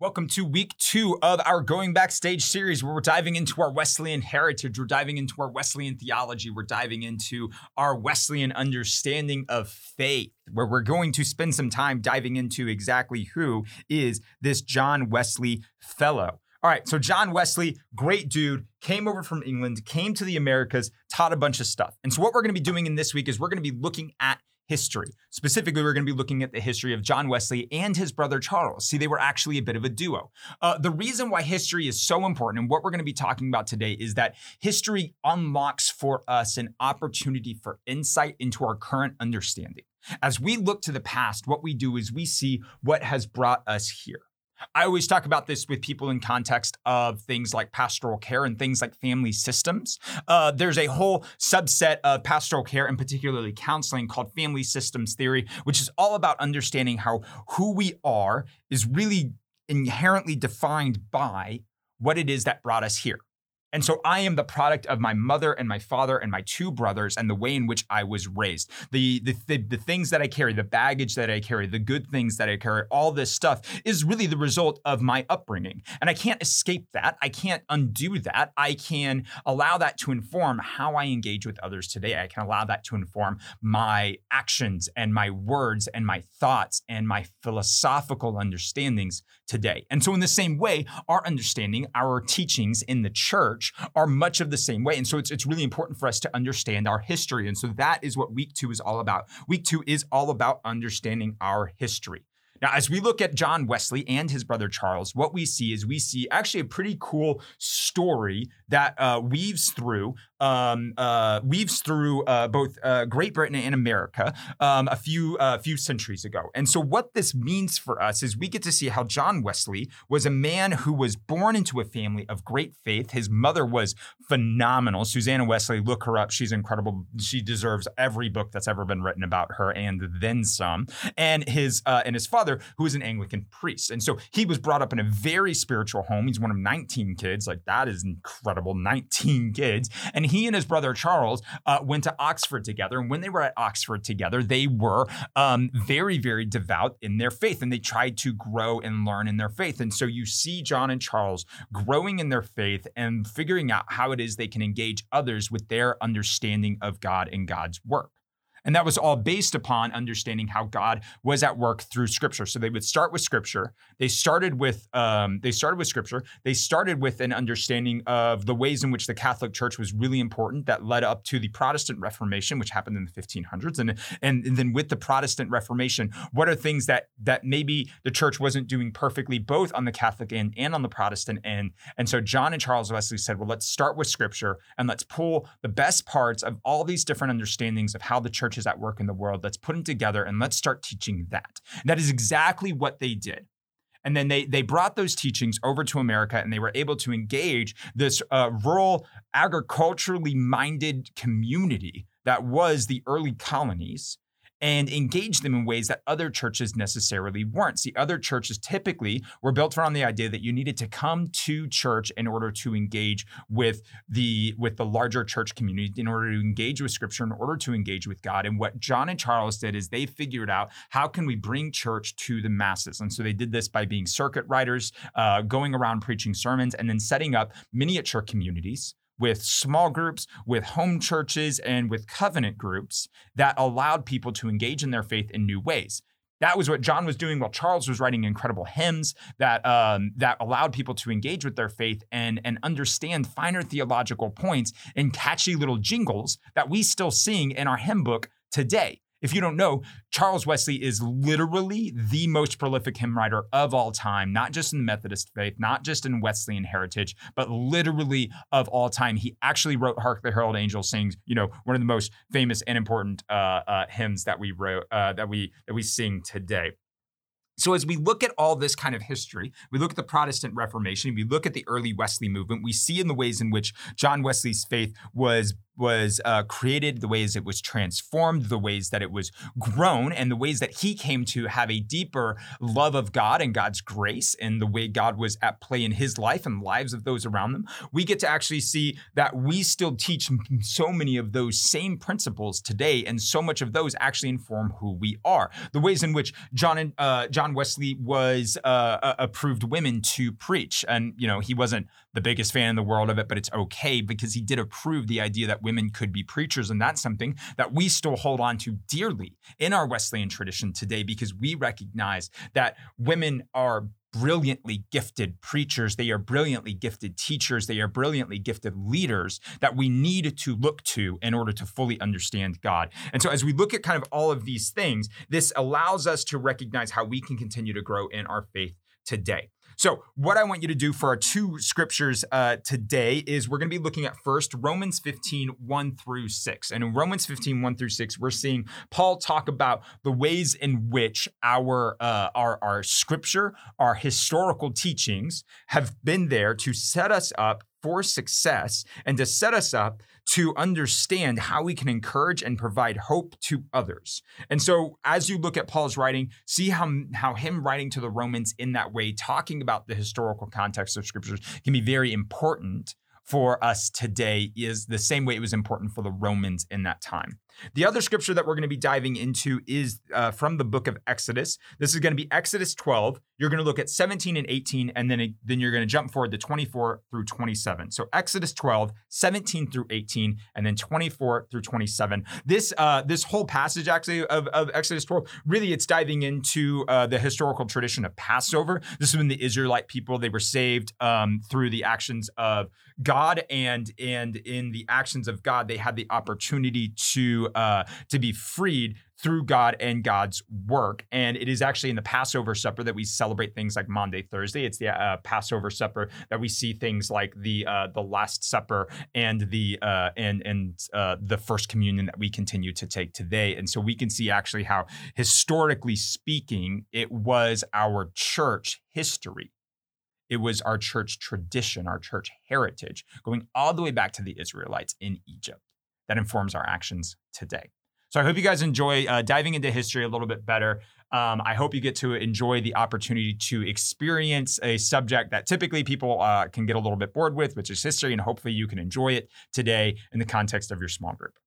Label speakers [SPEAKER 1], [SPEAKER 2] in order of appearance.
[SPEAKER 1] Welcome to week two of our Going Backstage series, where we're diving into our Wesleyan heritage. We're diving into our Wesleyan theology. We're diving into our Wesleyan understanding of faith, where we're going to spend some time diving into exactly who is this John Wesley fellow. All right, so John Wesley, great dude, came over from England, came to the Americas, taught a bunch of stuff. And so, what we're going to be doing in this week is we're going to be looking at history. Specifically, we're going to be looking at the history of John Wesley and his brother Charles. See, they were actually a bit of a duo. Uh, the reason why history is so important and what we're going to be talking about today is that history unlocks for us an opportunity for insight into our current understanding. As we look to the past, what we do is we see what has brought us here. I always talk about this with people in context of things like pastoral care and things like family systems. Uh, there's a whole subset of pastoral care and particularly counseling called family systems theory, which is all about understanding how who we are is really inherently defined by what it is that brought us here. And so I am the product of my mother and my father and my two brothers and the way in which I was raised. The, the, the, the, things that I carry, the baggage that I carry, the good things that I carry, all this stuff is really the result of my upbringing. And I can't escape that. I can't undo that. I can allow that to inform how I engage with others today. I can allow that to inform my actions and my words and my thoughts and my philosophical understandings today. And so, in the same way, our understanding, our teachings in the church, are much of the same way. And so it's, it's really important for us to understand our history. And so that is what week two is all about. Week two is all about understanding our history. Now, as we look at John Wesley and his brother Charles, what we see is we see actually a pretty cool story that uh, weaves through um, uh, weaves through uh, both uh, Great Britain and America um, a few uh, few centuries ago. And so, what this means for us is we get to see how John Wesley was a man who was born into a family of great faith. His mother was phenomenal. Susanna Wesley, look her up; she's incredible. She deserves every book that's ever been written about her, and then some. And his uh, and his father, who was an Anglican priest, and so he was brought up in a very spiritual home. He's one of 19 kids. Like that is incredible, 19 kids, and he and his brother Charles uh, went to Oxford together. And when they were at Oxford together, they were um, very, very devout in their faith and they tried to grow and learn in their faith. And so you see John and Charles growing in their faith and figuring out how it is they can engage others with their understanding of God and God's work. And that was all based upon understanding how God was at work through Scripture. So they would start with Scripture. They started with um, they started with Scripture. They started with an understanding of the ways in which the Catholic Church was really important. That led up to the Protestant Reformation, which happened in the 1500s. And and, and then with the Protestant Reformation, what are things that that maybe the Church wasn't doing perfectly, both on the Catholic end and on the Protestant end? And so John and Charles Wesley said, well, let's start with Scripture and let's pull the best parts of all these different understandings of how the church churches at work in the world. Let's put them together and let's start teaching that. And that is exactly what they did. And then they they brought those teachings over to America, and they were able to engage this uh, rural, agriculturally minded community that was the early colonies and engage them in ways that other churches necessarily weren't. See, other churches typically were built around the idea that you needed to come to church in order to engage with the with the larger church community, in order to engage with Scripture, in order to engage with God. And what John and Charles did is they figured out how can we bring church to the masses, and so they did this by being circuit riders, uh, going around preaching sermons, and then setting up miniature communities with small groups, with home churches, and with covenant groups that allowed people to engage in their faith in new ways. That was what John was doing while Charles was writing incredible hymns that um, that allowed people to engage with their faith and and understand finer theological points in catchy little jingles that we still sing in our hymn book today. If you don't know, Charles Wesley is literally the most prolific hymn writer of all time, not just in the Methodist faith, not just in Wesleyan heritage, but literally of all time. He actually wrote "Hark the Herald Angels Sings," you know, one of the most famous and important uh, uh, hymns that we wrote uh, that we that we sing today. So, as we look at all this kind of history, we look at the Protestant Reformation, we look at the early Wesley movement, we see in the ways in which John Wesley's faith was was uh, created, the ways it was transformed, the ways that it was grown, and the ways that he came to have a deeper love of God and God's grace, and the way God was at play in his life and lives of those around them, we get to actually see that we still teach so many of those same principles today, and so much of those actually inform who we are. The ways in which John uh, John Wesley was uh, approved women to preach, and you know he wasn't the biggest fan in the world of it, but it's okay because he did approve the idea that women could be preachers. And that's something that we still hold on to dearly in our Wesleyan tradition today because we recognize that women are brilliantly gifted preachers. They are brilliantly gifted teachers. They are brilliantly gifted leaders that we need to look to in order to fully understand God. And so, as we look at kind of all of these things, this allows us to recognize how we can continue to grow in our faith today. So, what I want you to do for our two scriptures uh, today is we're going to be looking at first Romans 15, 1 through 6. And in Romans 15, 1 through 6, we're seeing Paul talk about the ways in which our, uh, our, our scripture, our historical teachings have been there to set us up for success and to set us up to understand how we can encourage and provide hope to others. And so as you look at Paul's writing, see how, how him writing to the Romans in that way, talking about the historical context of scriptures can be very important for us today is the same way it was important for the Romans in that time. The other scripture that we're going to be diving into is uh, from the book of Exodus. This is going to be Exodus 12. You're going to look at 17 and 18, and then, then you're going to jump forward to 24 through 27. So Exodus 12, 17 through 18, and then 24 through 27. This uh, this whole passage actually of, of Exodus 12, really it's diving into uh, the historical tradition of Passover. This is when the Israelite people, they were saved um, through the actions of God, and, and in the actions of God, they had the opportunity to uh, to be freed through God and God's work. And it is actually in the Passover supper that we celebrate things like Maundy, Thursday. It's the uh, Passover supper that we see things like the uh, the Last Supper and the uh, and and uh, the First Communion that we continue to take today. And so we can see actually how historically speaking, it was our church history. It was our church tradition, our church heritage, going all the way back to the Israelites in Egypt that informs our actions today. So I hope you guys enjoy uh, diving into history a little bit better. Um, I hope you get to enjoy the opportunity to experience a subject that typically people uh, can get a little bit bored with, which is history, and hopefully you can enjoy it today in the context of your small group.